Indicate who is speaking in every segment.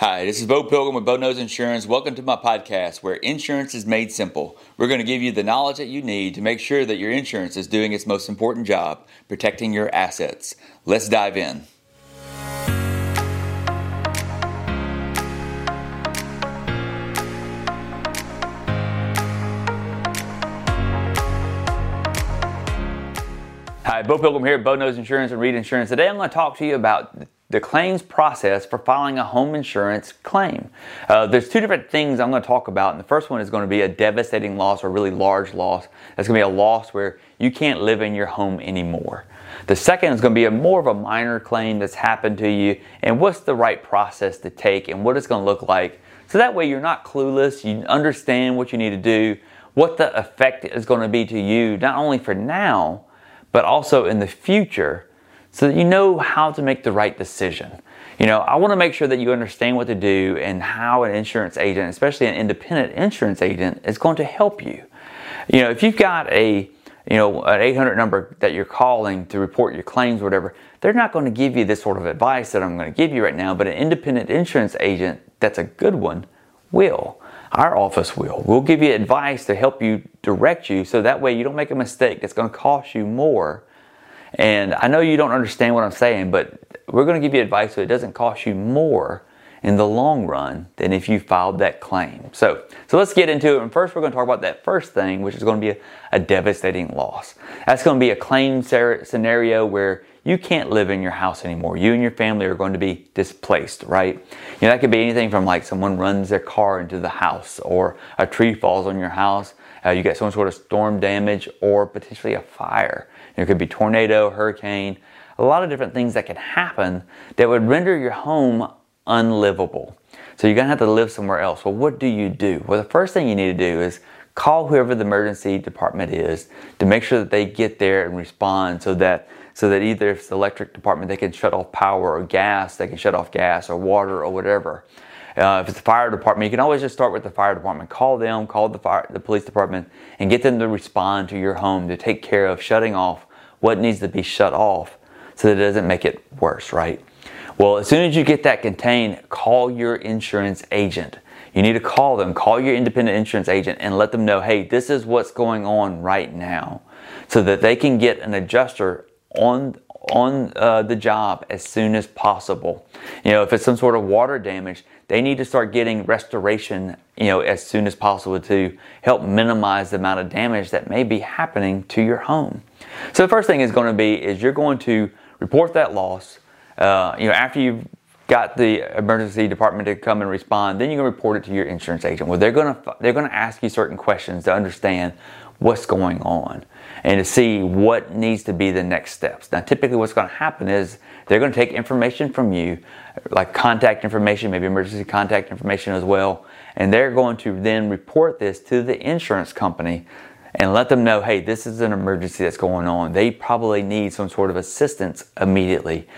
Speaker 1: Hi, this is Bo Pilgrim with Bo Knows Insurance. Welcome to my podcast where insurance is made simple. We're going to give you the knowledge that you need to make sure that your insurance is doing its most important job, protecting your assets. Let's dive in. Hi, Bo Pilgrim here, at Bo Knows Insurance and Reed Insurance. Today I'm going to talk to you about the claims process for filing a home insurance claim. Uh, there's two different things I'm going to talk about, and the first one is going to be a devastating loss or really large loss. That's going to be a loss where you can't live in your home anymore. The second is going to be a more of a minor claim that's happened to you, and what's the right process to take, and what it's going to look like. So that way you're not clueless, you understand what you need to do, what the effect is going to be to you, not only for now, but also in the future so that you know how to make the right decision. You know, I want to make sure that you understand what to do and how an insurance agent, especially an independent insurance agent, is going to help you. You know, if you've got a you know, an 800 number that you're calling to report your claims or whatever, they're not going to give you this sort of advice that I'm going to give you right now, but an independent insurance agent that's a good one will. Our office will. We'll give you advice to help you direct you so that way you don't make a mistake that's going to cost you more. And I know you don't understand what I'm saying, but we're going to give you advice so it doesn't cost you more in the long run than if you filed that claim. So, so let's get into it. And first, we're going to talk about that first thing, which is going to be a, a devastating loss. That's going to be a claim scenario where you can't live in your house anymore. You and your family are going to be displaced, right? You know, that could be anything from like someone runs their car into the house or a tree falls on your house. Uh, you get some sort of storm damage or potentially a fire. There could be tornado, hurricane, a lot of different things that can happen that would render your home unlivable. So you're gonna have to live somewhere else. Well, what do you do? Well, the first thing you need to do is call whoever the emergency department is to make sure that they get there and respond so that so that either if it's the electric department, they can shut off power or gas, they can shut off gas or water or whatever. Uh, if it's the fire department, you can always just start with the fire department. Call them, call the fire, the police department, and get them to respond to your home to take care of shutting off what needs to be shut off, so that it doesn't make it worse. Right? Well, as soon as you get that contained, call your insurance agent. You need to call them, call your independent insurance agent, and let them know, hey, this is what's going on right now, so that they can get an adjuster on on uh, the job as soon as possible. You know, if it's some sort of water damage, they need to start getting restoration, you know, as soon as possible to help minimize the amount of damage that may be happening to your home. So the first thing is going to be is you're going to report that loss. Uh, you know, after you've got the emergency department to come and respond, then you can report it to your insurance agent. Well, they're to they're going to ask you certain questions to understand what's going on and to see what needs to be the next steps. Now, typically, what's going to happen is they're going to take information from you, like contact information, maybe emergency contact information as well, and they're going to then report this to the insurance company and let them know hey, this is an emergency that's going on. They probably need some sort of assistance immediately.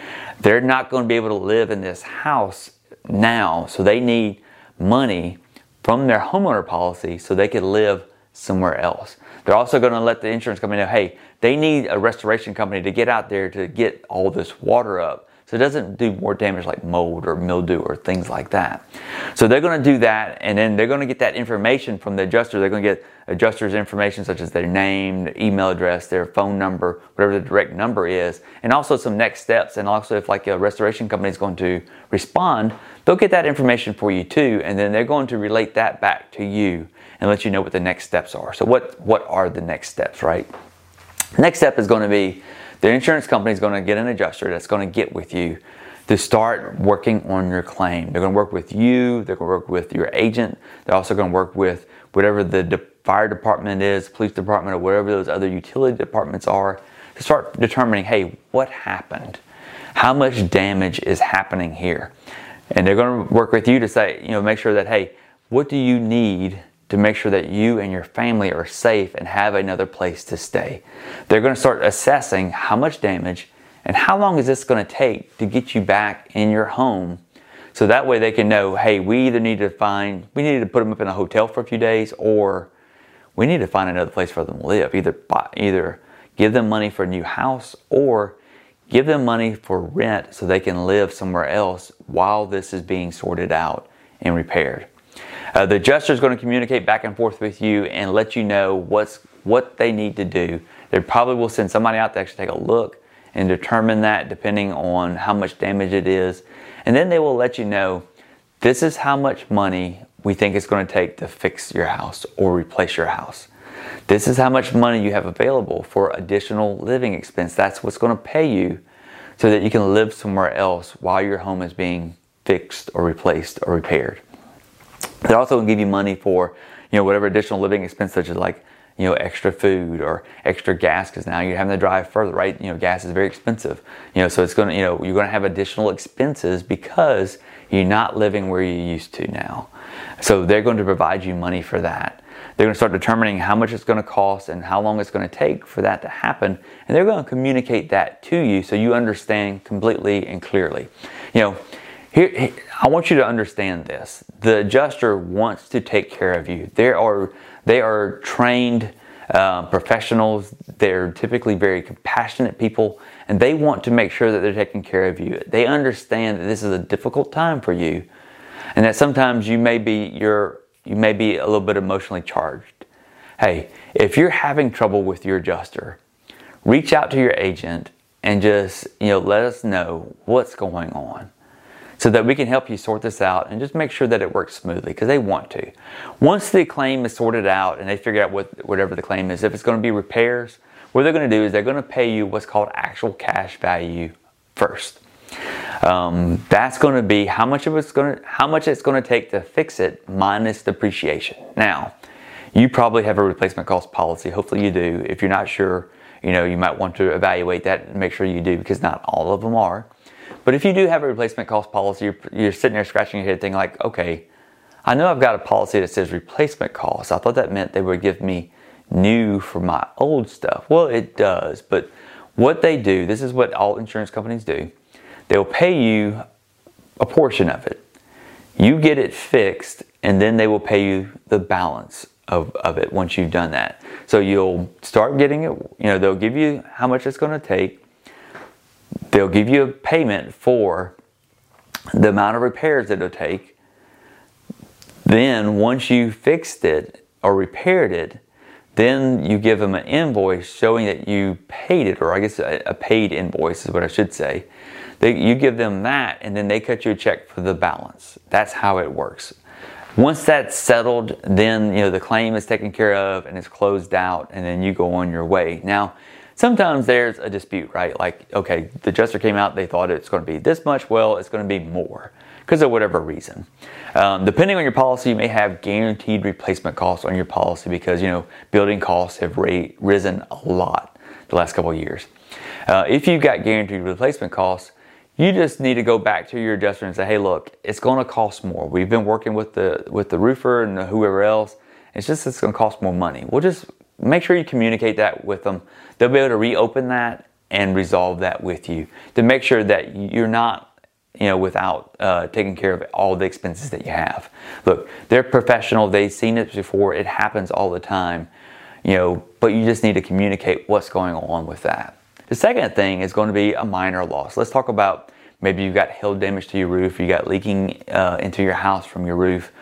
Speaker 1: They're not going to be able to live in this house now, so they need money from their homeowner policy so they can live somewhere else. They're also going to let the insurance company know, hey, they need a restoration company to get out there to get all this water up. So it doesn't do more damage like mold or mildew or things like that. So they're going to do that and then they're going to get that information from the adjuster. They're going to get adjuster's information such as their name, their email address, their phone number, whatever the direct number is, and also some next steps. And also if like a restoration company is going to respond, they'll get that information for you too. And then they're going to relate that back to you and let you know what the next steps are. So what, what are the next steps, right? Next step is going to be the insurance company is going to get an adjuster that's going to get with you to start working on your claim. They're going to work with you, they're going to work with your agent, they're also going to work with whatever the de- fire department is, police department, or whatever those other utility departments are to start determining hey, what happened? How much damage is happening here? And they're going to work with you to say, you know, make sure that hey, what do you need to make sure that you and your family are safe and have another place to stay. They're going to start assessing how much damage and how long is this going to take to get you back in your home. So that way they can know, hey, we either need to find, we need to put them up in a hotel for a few days or we need to find another place for them to live. Either, either give them money for a new house or give them money for rent so they can live somewhere else while this is being sorted out and repaired. Uh, the adjuster is going to communicate back and forth with you and let you know what's what they need to do. They probably will send somebody out to actually take a look and determine that depending on how much damage it is. And then they will let you know this is how much money we think it's going to take to fix your house or replace your house. This is how much money you have available for additional living expense. That's what's going to pay you so that you can live somewhere else while your home is being fixed or replaced or repaired. They're also going to give you money for, you know, whatever additional living expense such as like you know, extra food or extra gas because now you're having to drive further, right? You know, gas is very expensive. You know, so it's going to, you know, you're going to have additional expenses because you're not living where you used to now. So they're going to provide you money for that. They're going to start determining how much it's going to cost and how long it's going to take for that to happen. And they're going to communicate that to you so you understand completely and clearly. You know, here, I want you to understand this. The adjuster wants to take care of you. There are they are trained uh, professionals. They're typically very compassionate people, and they want to make sure that they're taking care of you. They understand that this is a difficult time for you, and that sometimes you may be you're, you may be a little bit emotionally charged. Hey, if you're having trouble with your adjuster, reach out to your agent and just you know let us know what's going on so that we can help you sort this out and just make sure that it works smoothly because they want to. Once the claim is sorted out and they figure out what whatever the claim is, if it's going to be repairs, what they're going to do is they're going to pay you what's called actual cash value first. Um, that's going to be how much of it's going to how much it's going to take to fix it minus depreciation. Now, you probably have a replacement cost policy. Hopefully, you do. If you're not sure, you know you might want to evaluate that and make sure you do because not all of them are. But if you do have a replacement cost policy, you're, you're sitting there scratching your head thinking like, okay, I know I've got a policy that says replacement cost. I thought that meant they would give me new for my old stuff. Well, it does, but what they do, this is what all insurance companies do. They'll pay you a portion of it. You get it fixed, and then they will pay you the balance of, of it once you've done that. So you'll start getting it, you know, they'll give you how much it's going to take they'll give you a payment for the amount of repairs that it'll take. Then, once you fixed it or repaired it, then you give them an invoice showing that you paid it, or I guess a, paid invoice is what I should say. They, you give them that, and then they cut you a check for the balance. That's how it works. Once that's settled, then you know the claim is taken care of and it's closed out, and then you go on your way. Now, Sometimes there's a dispute, right? Like, okay, the adjuster came out, they thought it's going to be this much. Well, it's going to be more because of whatever reason. Um, depending on your policy, you may have guaranteed replacement costs on your policy because, you know, building costs have ra- risen a lot the last couple years. Uh, if you've got guaranteed replacement costs, you just need to go back to your adjuster and say, "Hey, look, it's going to cost more. We've been working with the with the roofer and whoever else. It's just it's going to cost more money. We'll just make sure you communicate that with them. They'll be able to reopen that and resolve that with you to make sure that you're not you know without uh, taking care of all the expenses that you have. Look they're professional. They've seen it before. It happens all the time you know but you just need to communicate what's going on with that. The second thing is going to be a minor loss. Let's talk about maybe you've got hail damage to your roof. You got leaking uh, into your house from your roof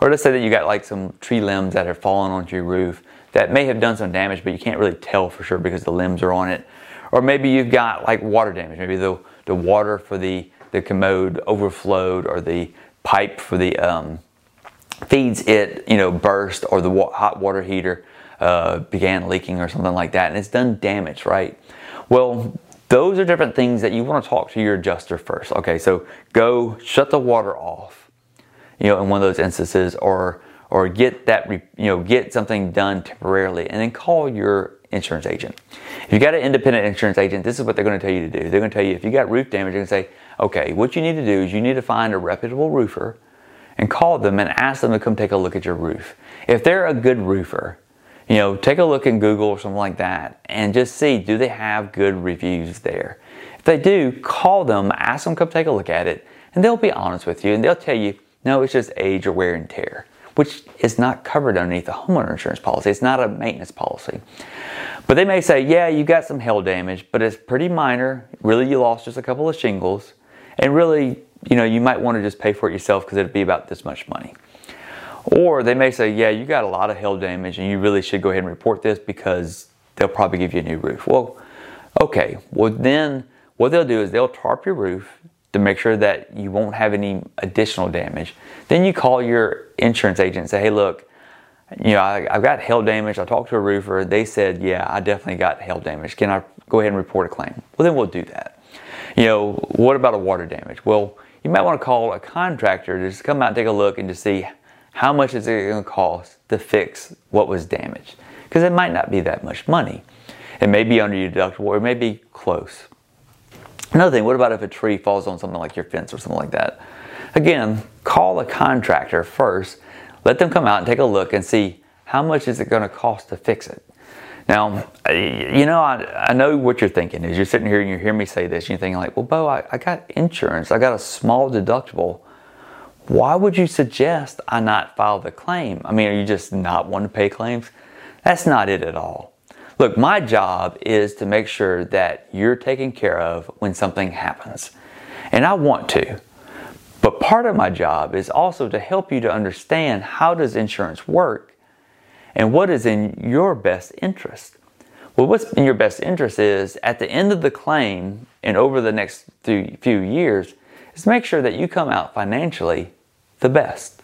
Speaker 1: or let's say that you got like some tree limbs that have fallen onto your roof that may have done some damage, but you can't really tell for sure because the limbs are on it. Or maybe you've got like water damage. Maybe the, the water for the, the commode overflowed or the pipe for the um, feeds it, you know, burst or the wa- hot water heater uh, began leaking or something like that and it's done damage, right? Well, those are different things that you want to talk to your adjuster first. Okay, so go shut the water off, you know, in one of those instances or or get that you know get something done temporarily and then call your insurance agent. If you got an independent insurance agent this is what they're going to tell you to do. They're going to tell you if you got roof damage they're going to say okay what you need to do is you need to find a reputable roofer and call them and ask them to come take a look at your roof. If they're a good roofer you know take a look in google or something like that and just see do they have good reviews there? If they do call them ask them to come take a look at it and they'll be honest with you and they'll tell you no it's just age or wear and tear which is not covered underneath a homeowner insurance policy. It's not a maintenance policy. But they may say, yeah, you got some hail damage, but it's pretty minor. Really, you lost just a couple of shingles. And really, you know, you might want to just pay for it yourself because it'd be about this much money. Or they may say, yeah, you got a lot of hail damage and you really should go ahead and report this because they'll probably give you a new roof. Well, okay. Well, then what they'll do is they'll tarp your roof to make sure that you won't have any additional damage. Then you call your insurance agent and say, hey, look, you know, I, have got hail damage. I talked to a roofer. They said, yeah, I definitely got hail damage. Can I go ahead and report a claim? Well, then we'll do that. You know, what about a water damage? Well, you might want to call a contractor to just come out and take a look and to see how much is it going to cost to fix what was damaged. Because it might not be that much money. It may be under your deductible or it may be close. Another thing, what about if a tree falls on something like your fence or something like that? Again, call a contractor first. Let them come out and take a look and see how much is it going to cost to fix it. Now, you know, I, I know what you're thinking is you're sitting here and you hear me say this, and you're thinking like, well, Bo, I, I got insurance. I got a small deductible. Why would you suggest I not file the claim? I mean, are you just not wanting to pay claims? That's not it at all. Look, my job is to make sure that you're taken care of when something happens. And I want to. But part of my job is also to help you to understand how does insurance work and what is in your best interest. Well, what's in your best interest is at the end of the claim and over the next few years is make sure that you come out financially the best.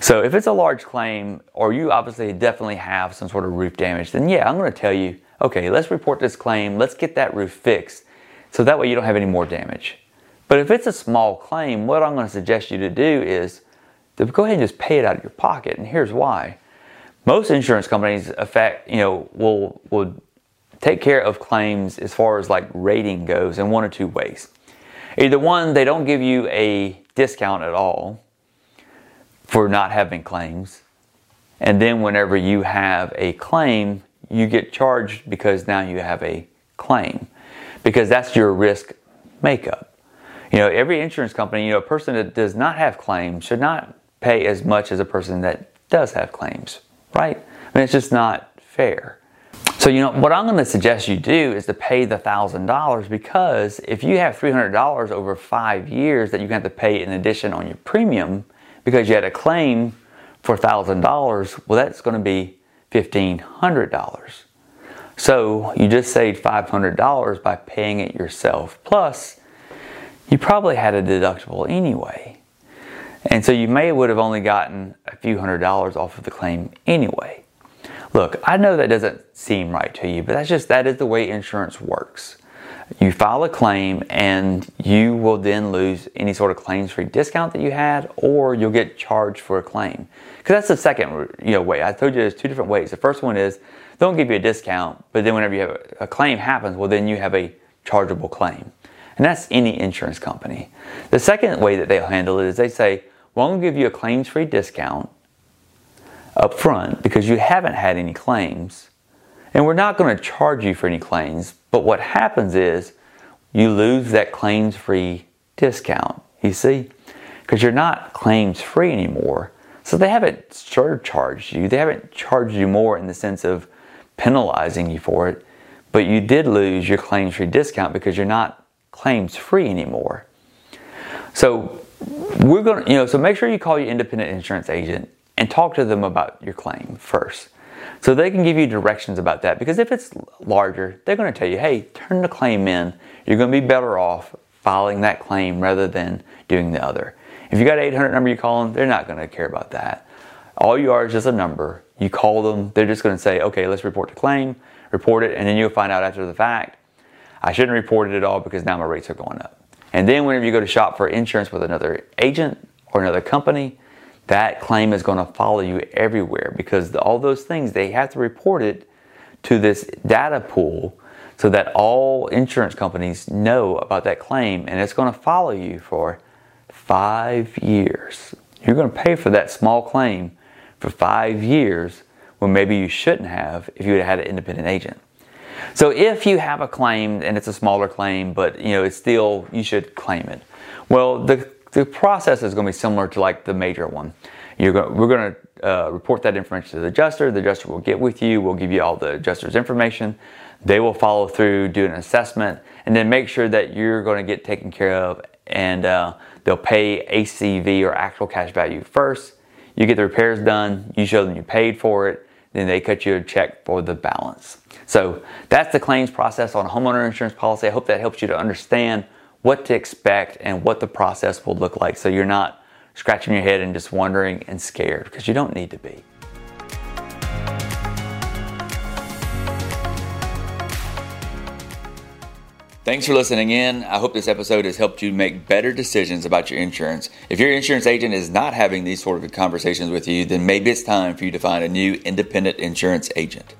Speaker 1: So if it's a large claim, or you obviously definitely have some sort of roof damage, then yeah, I'm going to tell you, okay, let's report this claim, let's get that roof fixed, so that way you don't have any more damage. But if it's a small claim, what I'm going to suggest you to do is to go ahead and just pay it out of your pocket, and here's why. Most insurance companies affect, you know, will will take care of claims as far as like rating goes in one or two ways. Either one, they don't give you a discount at all, for not having claims. And then whenever you have a claim, you get charged because now you have a claim because that's your risk makeup. You know, every insurance company, you know, a person that does not have claims should not pay as much as a person that does have claims, right? I mean, it's just not fair. So, you know, what I'm going to suggest you do is to pay the $1,000 because if you have $300 over five years that you have to pay in addition on your premium, because you had a claim for $1,000, well, that's going to be $1,500. So you just saved $500 by paying it yourself. Plus, you probably had a deductible anyway. And so you may would have only gotten a few hundred dollars off of the claim anyway. Look, I know that doesn't seem right to you, but that's just that is the way insurance works. You file a claim and you will then lose any sort of claims free discount that you had or you'll get charged for a claim. Because that's the second you know, way. I told you there's two different ways. The first one is don't give you a discount, but then whenever you have a, a claim happens, well then you have a chargeable claim. And that's any insurance company. The second way that they'll handle it is they say, well, I'm going to give you a claims free discount up front because you haven't had any claims and we're not going to charge you for any claims, but what happens is you lose that claims free discount, you see? Because you're not claims free anymore. So they haven't surcharged you, they haven't charged you more in the sense of penalizing you for it, but you did lose your claims free discount because you're not claims free anymore. So we're going to, you know, so make sure you call your independent insurance agent and talk to them about your claim first. So they can give you directions about that because if it's larger, they're going to tell you, hey, turn the claim in. You're going to be better off filing that claim rather than doing the other. If you got an 800 number you call them, they're not going to care about that. All you are is just a number. You call them, they're just going to say, okay, let's report the claim, report it, and then you'll find out after the fact, I shouldn't report it at all because now my rates are going up. And then whenever you go to shop for insurance with another agent or another company, that claim is going to follow you everywhere because all those things they have to report it to this data pool so that all insurance companies know about that claim and it's going to follow you for five years. You're going to pay for that small claim for five years when maybe you shouldn't have if you had had an independent agent. So if you have a claim and it's a smaller claim, but you know it's still you should claim it. Well, the the process is going to be similar to like the major one. You're going, we're going to uh, report that information to the adjuster. The adjuster will get with you. We'll give you all the adjuster's information. They will follow through, do an assessment, and then make sure that you're going to get taken care of. And uh, they'll pay ACV or actual cash value first. You get the repairs done. You show them you paid for it. Then they cut you a check for the balance. So that's the claims process on a homeowner insurance policy. I hope that helps you to understand what to expect and what the process will look like so you're not scratching your head and just wondering and scared because you don't need to be. Thanks for listening in. I hope this episode has helped you make better decisions about your insurance. If your insurance agent is not having these sort of conversations with you, then maybe it's time for you to find a new independent insurance agent.